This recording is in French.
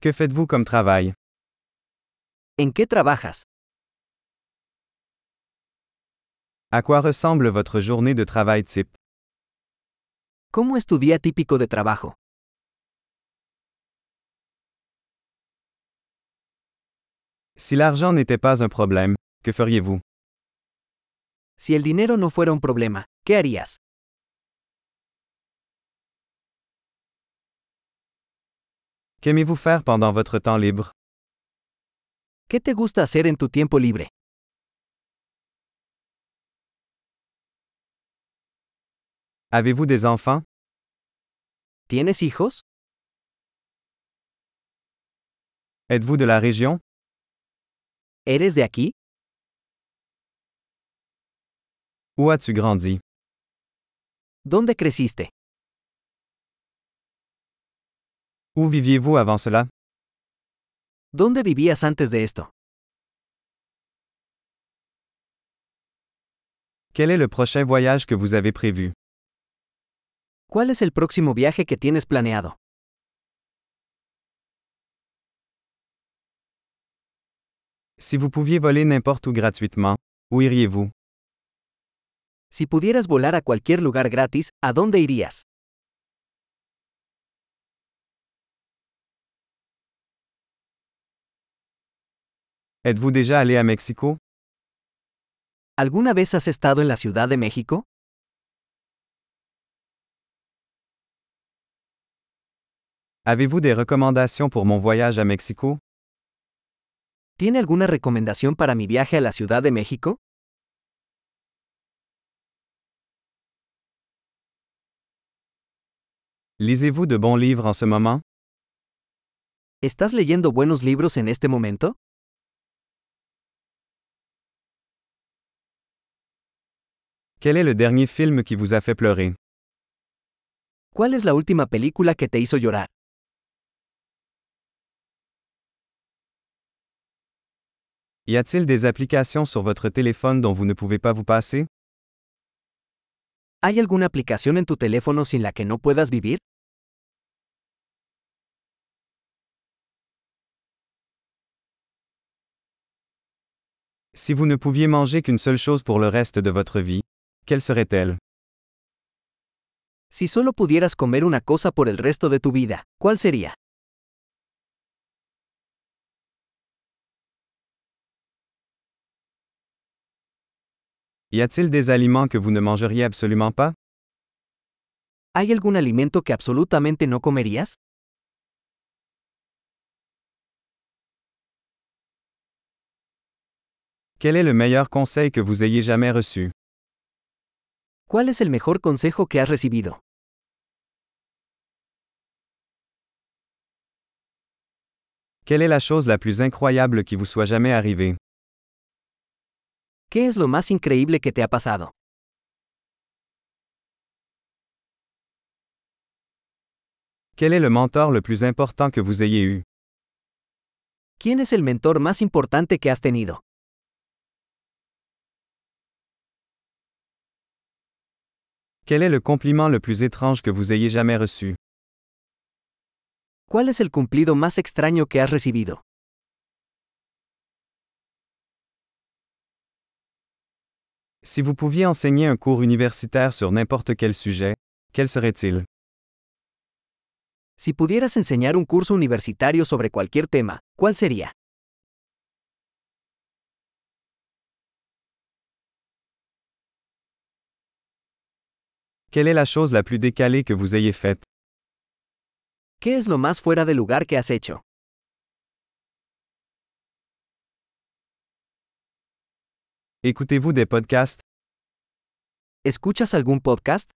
Que faites-vous comme travail? ¿En qué trabajas? À quoi ressemble votre journée de travail type? ¿Cómo es tu día típico de trabajo? Si l'argent n'était pas un problème, que feriez-vous? Si el dinero no fuera un problema, ¿qué harías? Qu'aimez-vous faire pendant votre temps libre? ¿Qué te gusta hacer en tu tiempo libre? Avez-vous des enfants? ¿Tienes hijos? Êtes-vous de la région? ¿Eres de aquí? Où as-tu grandi? ¿Dónde creciste? Où viviez-vous avant cela? ¿Dónde vivías antes de esto? Quel est le prochain voyage que vous avez prévu? ¿Cuál es el próximo viaje que tienes planeado? Si vous pouviez voler n'importe où gratuitement, où iriez-vous? Si pudieras volar a cualquier lugar gratis, ¿a dónde irías? Êtes-vous déjà allé à Mexico? ¿Alguna vez has estado en la Ciudad de México? Avez-vous des recommandations pour mon voyage à Mexico? ¿Tiene alguna recomendación para mi viaje a la Ciudad de México? Lisez-vous de bons livres en ce moment? ¿Estás leyendo buenos libros en este momento? Quel est le dernier film qui vous a fait pleurer? ¿Cuál es la última película que te hizo llorar? Y a-t-il des applications sur votre téléphone dont vous ne pouvez pas vous passer? ¿Hay alguna aplicación en tu teléfono sin la que no puedas vivir? Si vous ne pouviez manger qu'une seule chose pour le reste de votre vie, quelle serait-elle? Si solo pudieras comer una cosa por el resto de tu vida, ¿cuál sería? Y a-t-il des aliments que vous ne mangeriez absolument pas? ¿Hay algún alimento que absolutamente no comerías? Quel est le meilleur conseil que vous ayez jamais reçu? ¿Cuál es el mejor consejo que has recibido? Quelle est la chose la plus incroyable qui vous soit jamais arrivée? ¿Qué es lo más increíble que te ha pasado? Quel est le mentor le plus important que vous ayez eu? ¿Quién es el mentor más importante que has tenido? Quel est le compliment le plus étrange que vous ayez jamais reçu? ¿Cuál es el cumplido más extraño que has recibido? Si vous pouviez enseigner un cours universitaire sur n'importe quel sujet, quel serait-il? Si pudieras enseñar un curso universitario sobre cualquier tema, ¿cuál sería? Quelle est la chose la plus décalée que vous ayez faite? ¿Qué es lo más fuera de lugar que has hecho? Écoutez-vous des podcasts? ¿Escuchas algún podcast?